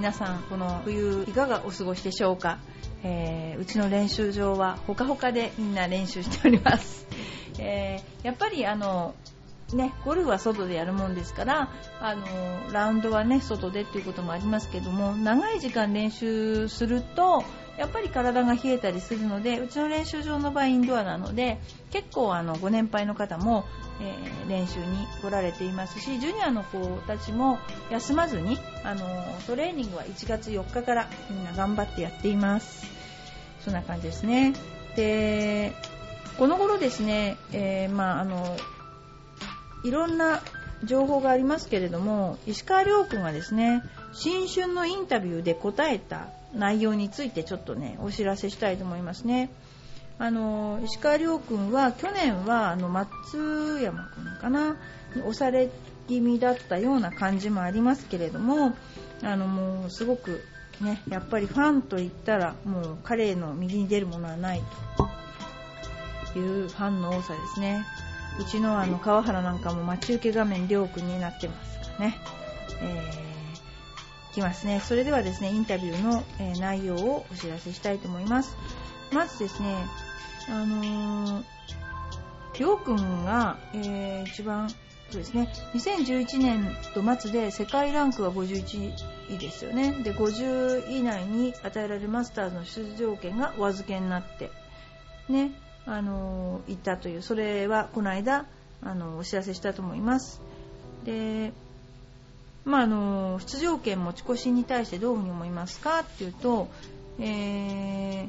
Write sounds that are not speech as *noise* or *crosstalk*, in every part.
皆さんこの冬いかがお過ごしでしょうか、えー、うちの練習場はほかほかでみんな練習しております、えー、やっぱりあのね、ゴルフは外でやるもんですからあのラウンドは、ね、外でっていうこともありますけども長い時間練習するとやっぱり体が冷えたりするのでうちの練習場の場合インドアなので結構あのご年配の方も、えー、練習に来られていますしジュニアの子たちも休まずにあのトレーニングは1月4日からみんな頑張ってやっています。そんな感じですね。でこの頃ですね、え、まああのいろんな情報がありますけれども石川遼君がですね新春のインタビューで答えた内容についてちょっとねお知らせしたいと思いますね。あの石川遼君は去年はあの松山君かなに押され気味だったような感じもありますけれどもあのもうすごくねやっぱりファンといったらもう彼の右に出るものはないというファンの多さですね。うちのあの川原なんかも待ち受け画面りょうくんになってますからね。えー、きますね。それではですね、インタビューの、えー、内容をお知らせしたいと思います。まずですね、あのー、りょうくんが、えー、一番、そうですね、2011年度末で世界ランクは51位ですよね。で、50位以内に与えられるマスターズの出場権がお預けになって、ね、あの行ったというそれはこの間あのお知らせしたと思います。でまあ、あの出場権持ち越しに対してどういうふうに思いますかっていうと、えー、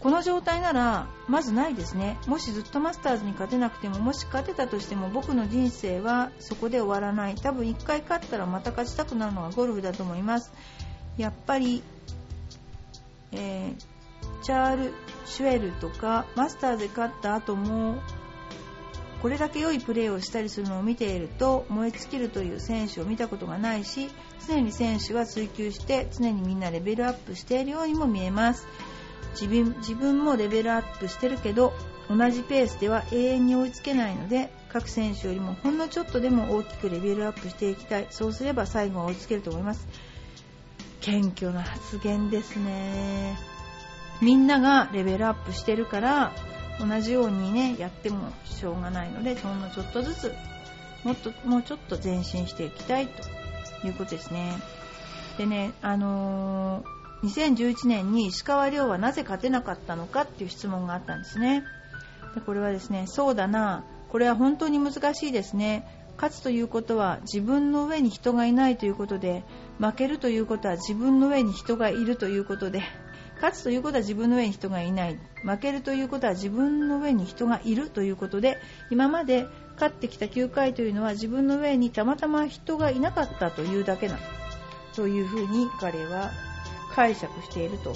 この状態ならまずないですね。もしずっとマスターズに勝てなくてももし勝てたとしても僕の人生はそこで終わらない。多分1回勝ったらまた勝ちたくなるのがゴルフだと思います。やっぱり、えーチャール・シュエルとかマスターで勝った後もこれだけ良いプレーをしたりするのを見ていると燃え尽きるという選手を見たことがないし常に選手は追求して常にみんなレベルアップしているようにも見えます。自分自分もレベルアップしてるけど同じペースでは永遠に追いつけないので各選手よりもほんのちょっとでも大きくレベルアップしていきたい。そうすれば最後は追いつけると思います。謙虚な発言ですね。みんながレベルアップしてるから同じようにねやってもしょうがないのでほんのちょっとずつもっともうちょっと前進していきたいということですね。でねあのー、2011年に石川遼はなぜ勝てなかったのかっていう質問があったんですね。でこれはですねそうだなこれは本当に難しいですね。勝つということは自分の上に人がいないということで負けるということは自分の上に人がいるということで勝つということは自分の上に人がいない。負けるということは自分の上に人がいるということで今まで勝ってきた9回というのは自分の上にたまたま人がいなかったというだけなというふうに彼は解釈していると。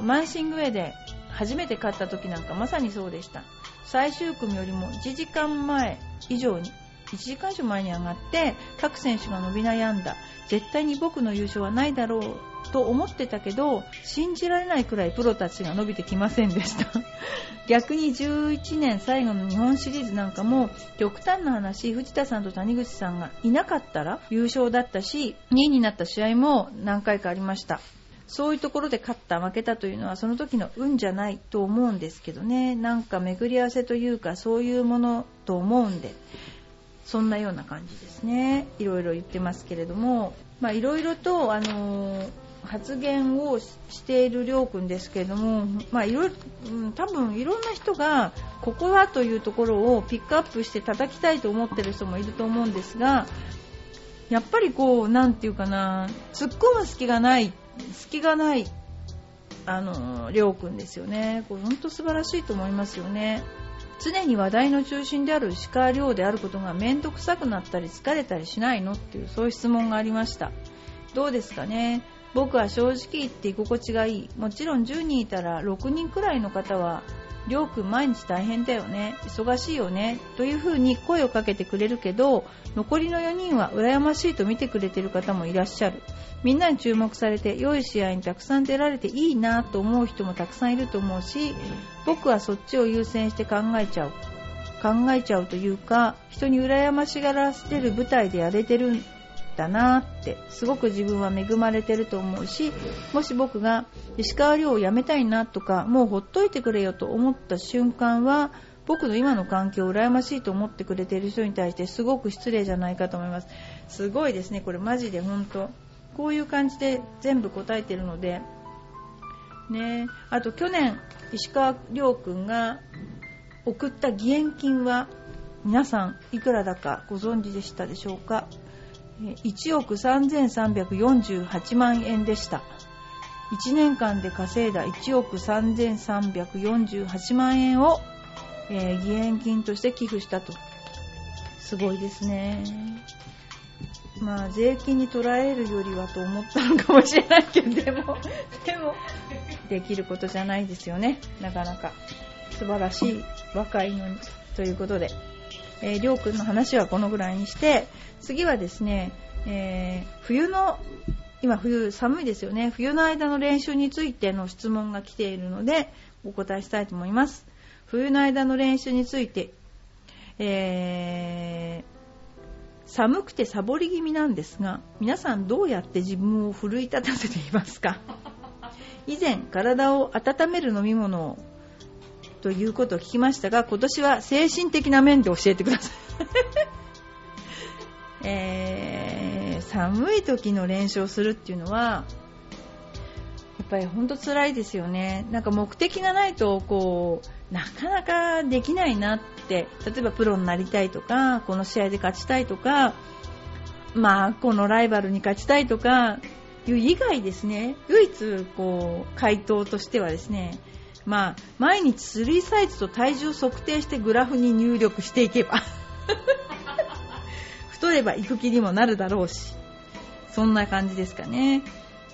マンシングウェイで初めて勝った時なんかまさにそうでした。最終組よりも1時間前以上に1時間以上前に上がって各選手が伸び悩んだ。絶対に僕の優勝はないだろう。と思ってたけど信じられないくらいプロたちが伸びてきませんでした。*laughs* 逆に11年最後の日本シリーズなんかも極端な話藤田さんと谷口さんがいなかったら優勝だったし2位になった試合も何回かありました。そういうところで勝った負けたというのはその時の運じゃないと思うんですけどね。なんか巡り合わせというかそういうものと思うんでそんなような感じですね。いろいろ言ってますけれども。まあいろいろとあのー発言をしているりょうくんですけれども、まあ、いろ、多分いろんな人がここはというところをピックアップして叩きたいと思ってる人もいると思うんですがやっぱりこうなんていうかな突っ込む隙がない隙がないあのりょうくんですよね。これ本当素晴らしいと思いますよね。常に話題の中心である石川遼であることが面倒くさくなったり疲れたりしないのっていうそういう質問がありました。どうですかね？僕は正直言って居心地がいい。もちろん10人いたら6人くらいの方はりょうくん毎日大変だよね。忙しいよね。というふうに声をかけてくれるけど残りの4人は羨ましいと見てくれてる方もいらっしゃる。みんなに注目されて良い試合にたくさん出られていいなと思う人もたくさんいると思うし僕はそっちを優先して考えちゃう。考えちゃうというか人に羨ましがらせてる舞台でやれてるたなってすごく自分は恵まれてると思うしもし僕が石川遼を辞めたいなとかもうほっといてくれよと思った瞬間は僕の今の環境を羨ましいと思ってくれている人に対してすごく失礼じゃないかと思います。すごいですねこれマジで本当。こういう感じで全部答えてるので。ねあと去年石川遼君が送った義援金は皆さんいくらだかご存知でしたでしょうか？1億3348万円でした。1年間で稼いだ1億3348万円を、えー、義援金として寄付したと。すごいですね。まあ税金に取られるよりはと思ったのかもしれないけどでもでもできることじゃないですよね。なかなか素晴らしい若いのに。ということで。えー、りょうくんの話はこのぐらいにして、次はですね、えー、冬の、今冬寒いですよね。冬の間の練習についての質問が来ているので、お答えしたいと思います。冬の間の練習について、えー、寒くてサボり気味なんですが、皆さんどうやって自分を奮い立たせていますか？以前、体を温める飲み物をということを聞きましたが今年は精神的な面で教えてください。*laughs* えー、寒い時の練習をするっていうのはやっぱり本当辛いですよね。なんか目的がないとこうなかなかできないなって。例えばプロになりたいとかこの試合で勝ちたいとかまあこのライバルに勝ちたいとかいう以外ですね。唯一こう回答としてはですねまあ、毎日3サイズと体重を測定してグラフに入力していけば。*laughs* 太れば行く気にもなるだろうし。そんな感じですかね。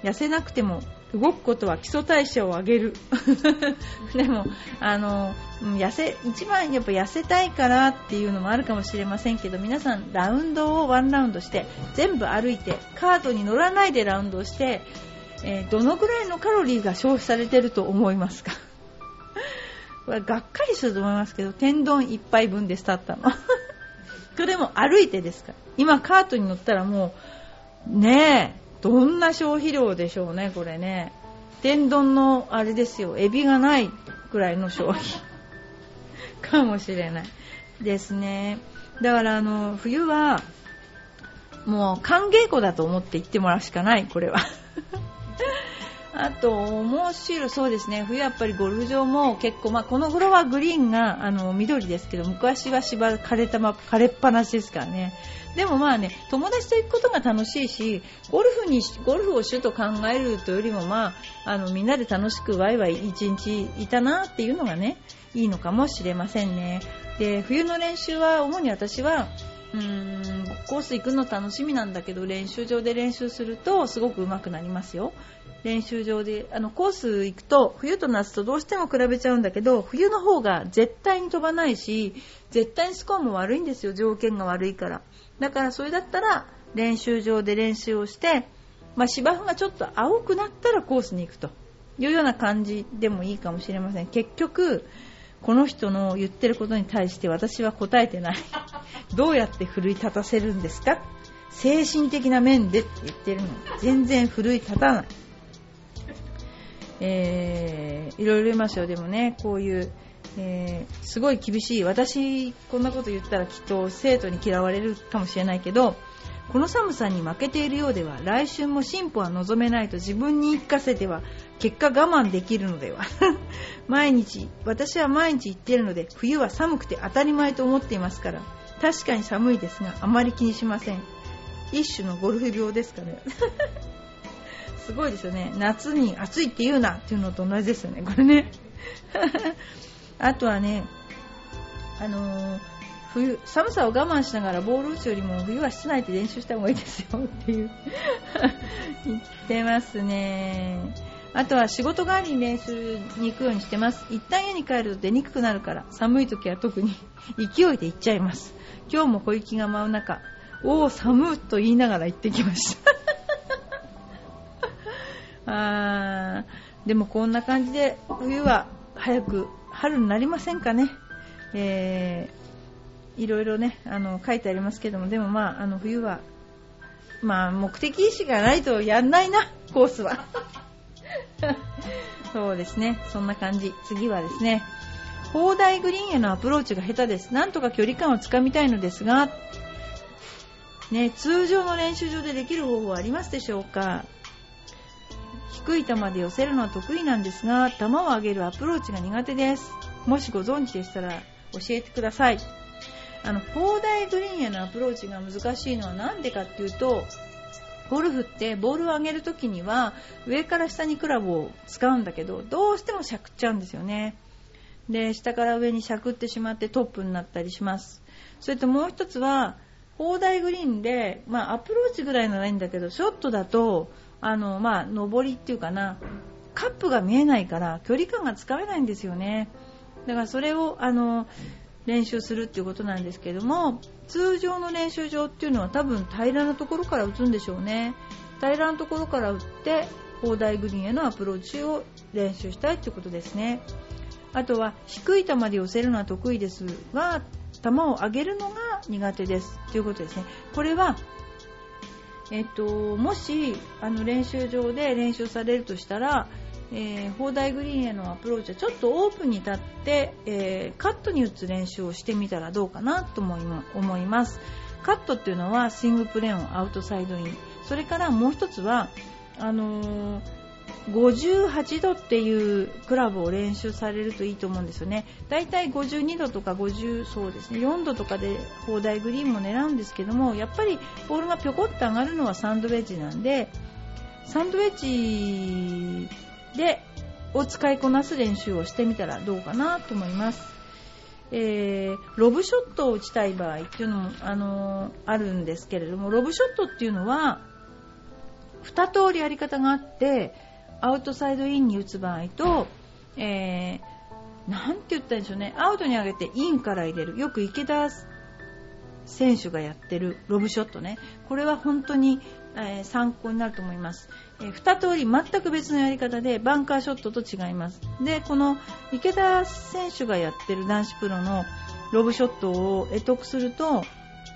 痩せなくても動くことは基礎代謝を上げる。*laughs* でもあの痩せ一番やっぱ痩せたいからっていうのもあるかもしれませんけど皆さんラウンドをワンラウンドして全部歩いてカートに乗らないでラウンドして、えー、どのぐらいのカロリーが消費されてると思いますか？これがっかりすると思いますけど天丼1杯分でスタートの。*laughs* これも歩いてですから。今カートに乗ったらもうねえどんな消費量でしょうねこれね。天丼のあれですよエビがないくらいの消費。*laughs* かもしれない。ですね。だからあの冬はもう歓迎湖だと思って行ってもらうしかないこれは。あと、面白い、そうですね、冬やっぱりゴルフ場も結構、まあ、この頃はグリーンがあの緑ですけど、昔は芝枯れたま、枯れっぱなしですからね。でもまあね、友達と行くことが楽しいし、ゴルフに、ゴルフを主と考えるというよりも、まあ、あの、みんなで楽しくワイワイ一日いたなっていうのがね、いいのかもしれませんね。で、冬の練習は、主に私は、うーんコース行くの楽しみなんだけど練習場で練習するとすごく上手くなりますよ練習場であのコース行くと冬と夏とどうしても比べちゃうんだけど冬の方が絶対に飛ばないし絶対にスコアも悪いんですよ。条件が悪いから。だからそれだったら練習場で練習をして、まあ、芝生がちょっと青くなったらコースに行くと。いうような感じでもいいかもしれません。結局この人の言ってることに対して私は答えてない。*laughs* どうやって奮い立たせるんですか？精神的な面でって言ってるの全然奮い立たないえー、いろいろいますよ、でもね、こういう、えー、すごい厳しい、私、こんなこと言ったらきっと生徒に嫌われるかもしれないけど、この寒さに負けているようでは、来週も進歩は望めないと自分に言い聞かせては、結果我慢できるのでは。*laughs* 毎日、私は毎日言っているので、冬は寒くて当たり前と思っていますから、確かに寒いですが、あまり気にしません。一種のゴルフ病ですかね。すごいですよね。夏に暑いって言うなっていうのと同じですよね、これね。*laughs* あとはね、あのー、冬、寒さを我慢しながらボール打つよりも冬は室内で練習した方がいいですよっていう *laughs* 言ってますね。あとは仕事帰りに練習に行くようにしてます。一旦家に帰ると出にくくなるから寒い時は特に *laughs* 勢いで行っちゃいます。今日も小雪が舞う中、おお、寒と言いながら行ってきましたあでもこんな感じで冬は早く春になりませんかね、えー、いろいろねあの書いてありますけども。でもまああの冬はまあ目的意識がないとやんないなコースは。*laughs* そうですね。そんな感じ。次はですね砲台グリーンへのアプローチが下手です。なんとか距離感をつかみたいのですが。ね、通常の練習場でできる方法はありますでしょうか。低い球で寄せるのは得意なんですが球を上げるアプローチが苦手です。もしご存知でしたら教えてください。あの砲台グリーンへのアプローチが難しいのは何でかっていうとゴルフってボールを上げるときには上から下にクラブを使うんだけどどうしてもしゃくっちゃうんですよね。で下から上にしゃくってしまってトップになったりします。それともう一つは砲台グリーンで、まあ、アプローチぐらいならいいんだけどショットだとあの、まあ、上りっていうかなカップが見えないから距離感がつかめないんですよね。だからそれをあの練習するっていうことなんですけども通常の練習場っていうのは多分平らなところから打つんでしょうね。平らなところから打って砲台グリーンへのアプローチを練習したいってことですね。あとは低い球で寄せるのは得意ですが球を上げるのが苦手ですということですね。これはえっと、もしあの練習場で練習されるとしたら、えー、砲台グリーンへのアプローチはちょっとオープンに立って、えー、カットに打つ練習をしてみたらどうかなと思います。カットっていうのはスイングプレーンアウトサイドインそれからもう一つはあのー58度っていうクラブを練習されるといいと思うんですよね。だいたい52度とか50そうですね4度とかで砲台グリーンも狙うんですけどもやっぱりボールがぴょこっと上がるのはサンドウェッジなんでサンドウェッジでを使いこなす練習をしてみたらどうかなと思います。えー、ロブショットを打ちたい場合っていうのも、あのー、あるんですけれどもロブショットっていうのは2通りやり方があってアウトサイドインに打つ場合と、えー、なんて言ったんでしょうね、アウトに上げてインから入れる。よく池田選手がやってるロブショットね。これは本当に、えー、参考になると思います。えー、2通り全く別のやり方でバンカーショットと違います。で、この池田選手がやってる男子プロのロブショットを得得すると、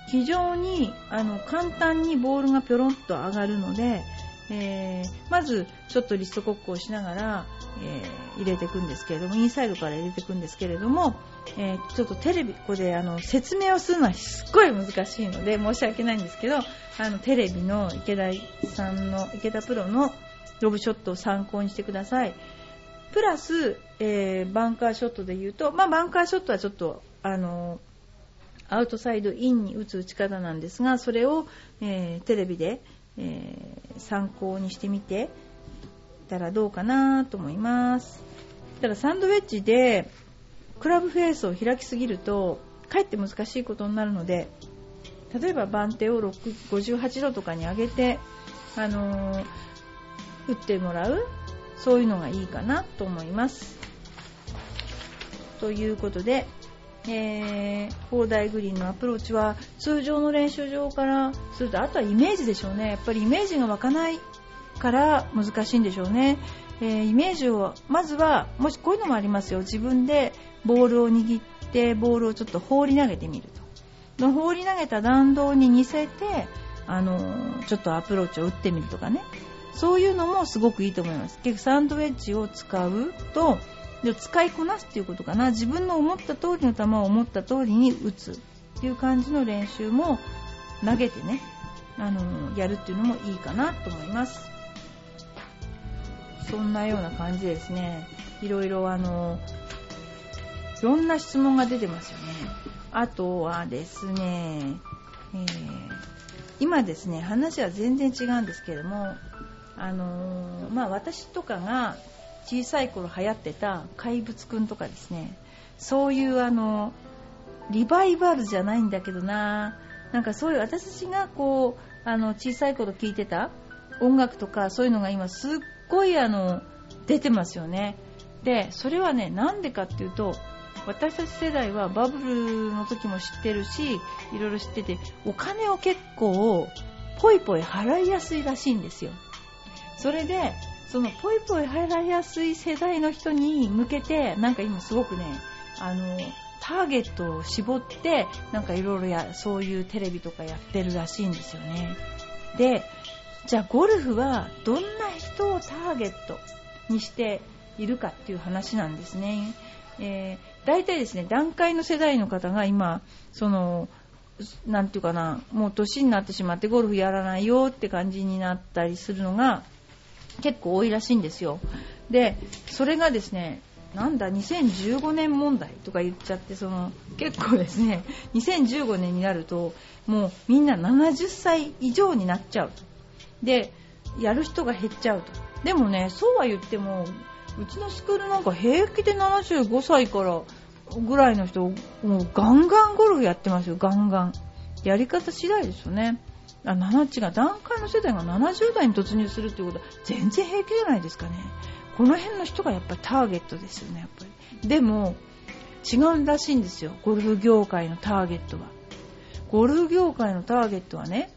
非常にあの簡単にボールがぴょろんと上がるので、えー、まずちょっとリストコックをしながら、えー、入れていくんですけれどもインサイドから入れていくんですけれども、えー、ちょっとテレビここであの説明をするのはすっごい難しいので申し訳ないんですけどあのテレビの池田さんの池田プロのロブショットを参考にしてください。プラス、えバンカーショットで言うと、まあ、バンカーショットはちょっとあのアウトサイドインに打つ打ち方なんですがそれを、えテレビでえー、参考にしてみてたらどうかなと思います。ただサンドウェッジでクラブフェースを開きすぎるとかえって難しいことになるので例えば番手を58度とかに上げて、あのー、打ってもらうそういうのがいいかなと思います。ということでえー、砲台グリーンのアプローチは通常の練習場からするとあとはイメージでしょうね。やっぱりイメージが湧かないから難しいんでしょうね、えー、イメージをまずはもしこういうのもありますよ。自分でボールを握ってボールをちょっと放り投げてみると。の放り投げた弾道に似せてあのー、ちょっとアプローチを打ってみるとかね。そういうのもすごくいいと思います。結局サンドウェッジを使うとで使いこなすっていうことかな。自分の思った通りの球を思った通りに打つ。っていう感じの練習も投げてね。あのやるっていうのもいいかなと思います。そんなような感じですね。いろいろあのいろんな質問が出てますよね。あとはですね、えー、今ですね話は全然違うんですけどもあのー、まあ、私とかが小さい頃流行ってた怪物くんとかですね。そういうあのリバイバルじゃないんだけどな。なんかそういう私たちがこうあの小さい頃聴いてた音楽とかそういうのが今すっごいあの出てますよね。でそれはねなんでかっていうと私たち世代はバブルの時も知ってるしいろいろ知っててお金を結構ポイポイ払いやすいらしいんですよ。それでそのぽいぽい入られやすい世代の人に向けてなんか今すごくねあのターゲットを絞ってなんかいろいろそういうテレビとかやってるらしいんですよねでじゃあゴルフはどんな人をターゲットにしているかっていう話なんですね。えー、大体ですね、段階の世代の方が今、その、なんていうかな、もう年になってしまってゴルフやらないよって感じになったりするのが結構多いらしいんですよ。で、それがですね、なんだ、2015年問題とか言っちゃって、その結構ですね、2015年になると、もうみんな70歳以上になっちゃうと。で、やる人が減っちゃうと。でもね、そうは言っても、うちのスクールなんか平気で75歳からぐらいの人、もうガンガンゴルフやってますよ、ガンガン。やり方次第ですよね。あ、7が段階の世代が70代に突入するっていうことは全然平気じゃないですかね。この辺の人がやっぱりターゲットですよね、やっぱり。でも、違うらしいんですよ、ゴルフ業界のターゲットは。ゴルフ業界のターゲットはね、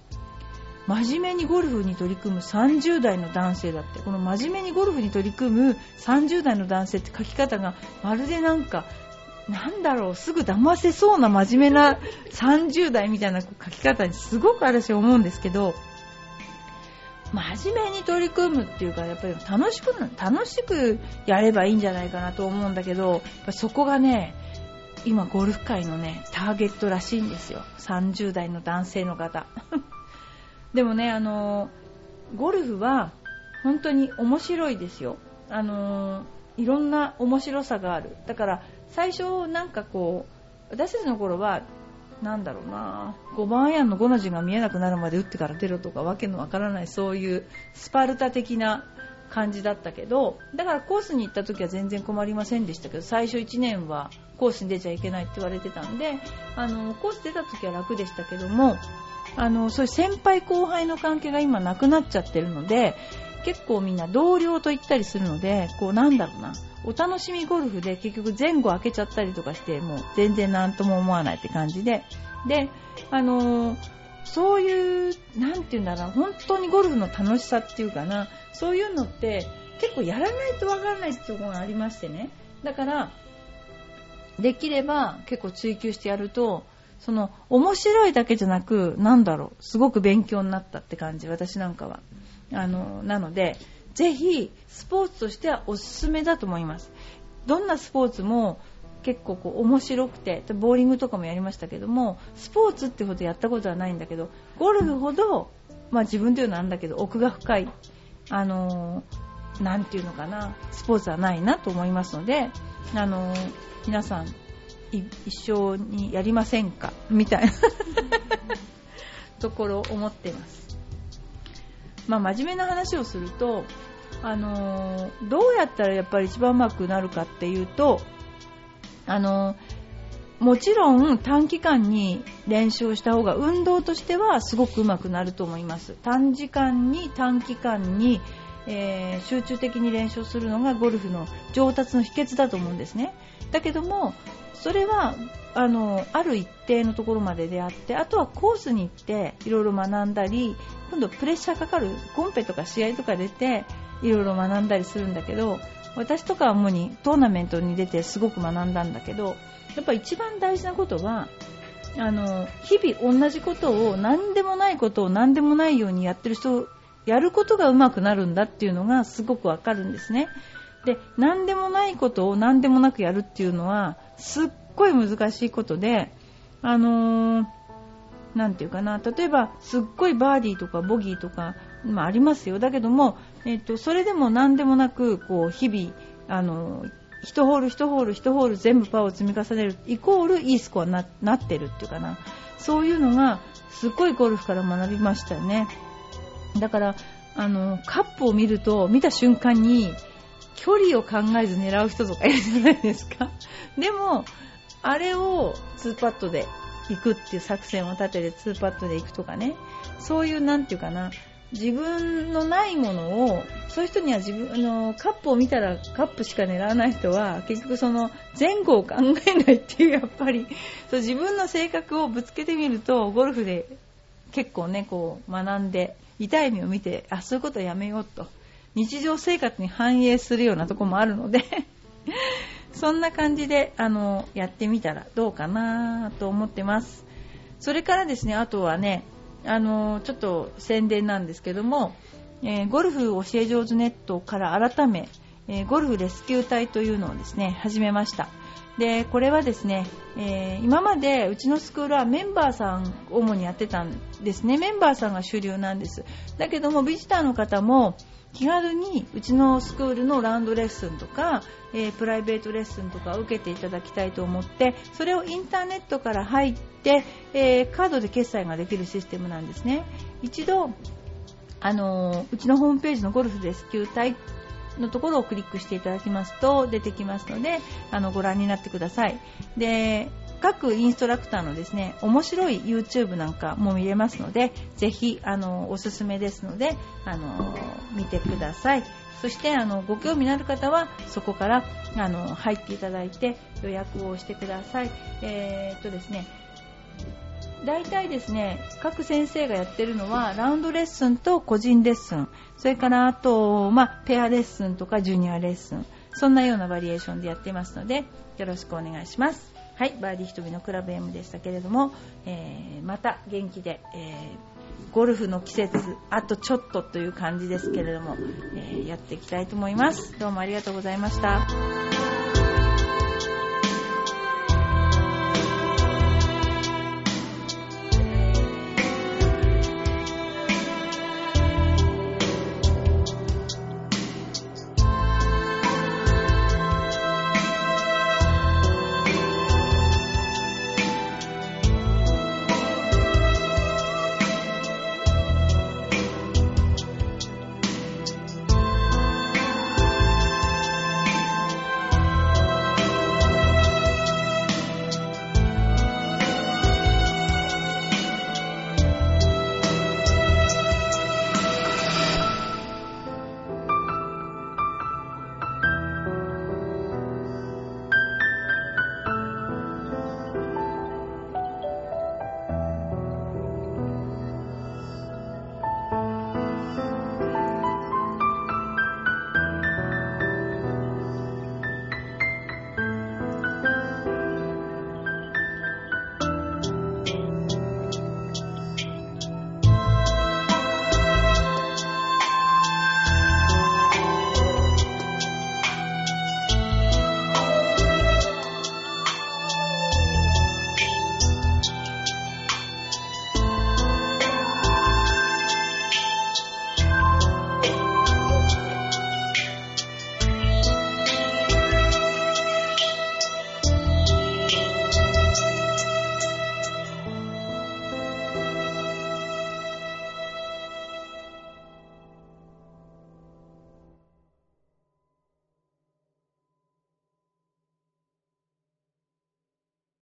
真面目にゴルフに取り組む30代の男性だってこの真面目にゴルフに取り組む30代の男性って書き方がまるでなんかなんだろうすぐ騙せそうな真面目な30代みたいな書き方にすごく私思うんですけど真面目に取り組むっていうかやっぱり楽しく楽しくやればいいんじゃないかなと思うんだけどそこがね今ゴルフ界のねターゲットらしいんですよ30代の男性の方 *laughs* でもね、あのゴルフは本当に面白いですよ。あのいろんな面白さがある。だから最初なんかこう、私たちの頃は、なんだろうな、5番アイアンの5の字が見えなくなるまで打ってから出ろとかわけのわからないそういうスパルタ的な感じだったけど、だからコースに行った時は全然困りませんでしたけど、最初1年はコースに出ちゃいけないって言われてたんで、あの、コース出た時は楽でしたけども、あのそういう先輩後輩の関係が今なくなっちゃってるので結構みんな同僚と言ったりするのでこうなんだろうな。お楽しみゴルフで結局前後開けちゃったりとかしてもう全然何とも思わないって感じで。であのー、そういうなんて言うんだろう本当にゴルフの楽しさっていうかな。そういうのって結構やらないとわからないってところがありましてね。だからできれば結構追求してやるとその面白いだけじゃなくなんだろう。すごく勉強になったって感じ私なんかは。あのなのでぜひスポーツとしてはおすすめだと思いますどんなスポーツも結構こう面白くてボーリングとかもやりましたけどもスポーツってほどやったことはないんだけどゴルフほど、まあ、自分で言うのはなんだけど奥が深いあのー、ていうのかなスポーツはないなと思いますので、あの、皆さん一緒にやりませんか？みたいな *laughs* ところを思ってます。まあ、真面目な話をすると、あのー、どうやったらやっぱり一番うまくなるかっていうと、あのー、もちろん短期間に練習をした方が運動としてはすごくうまくなると思います。短時間に短期間に、えー、集中的に練習するのがゴルフの上達の秘訣だと思うんですね。だけどもそれはあのある一定のところまでであってあとはコースに行っていろいろ学んだり今度プレッシャーかかるコンペとか試合とか出ていろいろ学んだりするんだけど私とかは主にトーナメントに出てすごく学んだんだけどやっぱ一番大事なことはあの日々同じことを何でもないことを何でもないようにやってる人やることが上手くなるんだっていうのがすごくわかるんですね。で何でもないことを何でもなくやるっていうのはすっごい難しいことであのー、なんていうかな例えばすっごいバーディーとかボギーとか、まあ、ありますよ。だけども、えっと、それでも何でもなくこう日々あの1ホール1ホール1ホール全部パーを積み重ねるイコールいいスコアにななってるっていうかな。そういうのがすっごいゴルフから学びましたよね。だからあのカップを見ると見た瞬間に距離を考えず狙う人とかいるじゃないですか。*laughs* でも、あれを2パットで行くっていう作戦を立てて2パットで行くとかね、そういうなんていうかな、自分のないものを、そういう人には自分、あの、カップを見たらカップしか狙わない人は、結局その前後を考えないっていう、やっぱり、そう自分の性格をぶつけてみると、ゴルフで結構ね、こう学んで、痛い目を見て、あ、そういうことやめようと。日常生活に反映するようなとこもあるので *laughs* そんな感じであのやってみたらどうかなと思ってます。それからですねあとはねあのちょっと宣伝なんですけども、えー、ゴルフ教え上手ネットから改め、えー、ゴルフレスキュー隊というのをですね始めました。でこれはですね、えー、今までうちのスクールはメンバーさん主にやってたんですね。メンバーさんが主流なんです。だけどもビジターの方も気軽にうちのスクールのラウンドレッスンとか、えー、プライベートレッスンとかを受けていただきたいと思ってそれをインターネットから入って、えー、カードで決済ができるシステムなんですね。一度あのうちのホームページのゴルフレスキュー隊のところをクリックしていただきますと出てきますのであのご覧になってください。で各インストラクターのですね面白い YouTube なんかも見れますのでぜひあのおすすめですのであの見てください。そしてあのご興味のある方はそこからあの入っていただいて予約をしてください。えー、っとですね大体ですね各先生がやってるのはラウンドレッスンと個人レッスン。それからあと、まあ、ペアレッスンとかジュニアレッスン。そんなようなバリエーションでやっていますのでよろしくお願いします。はいバーディーひとみのクラブ M でしたけれども、えー、また元気で、えー、ゴルフの季節あとちょっとという感じですけれども、えー、やっていきたいと思います。どうもありがとうございました。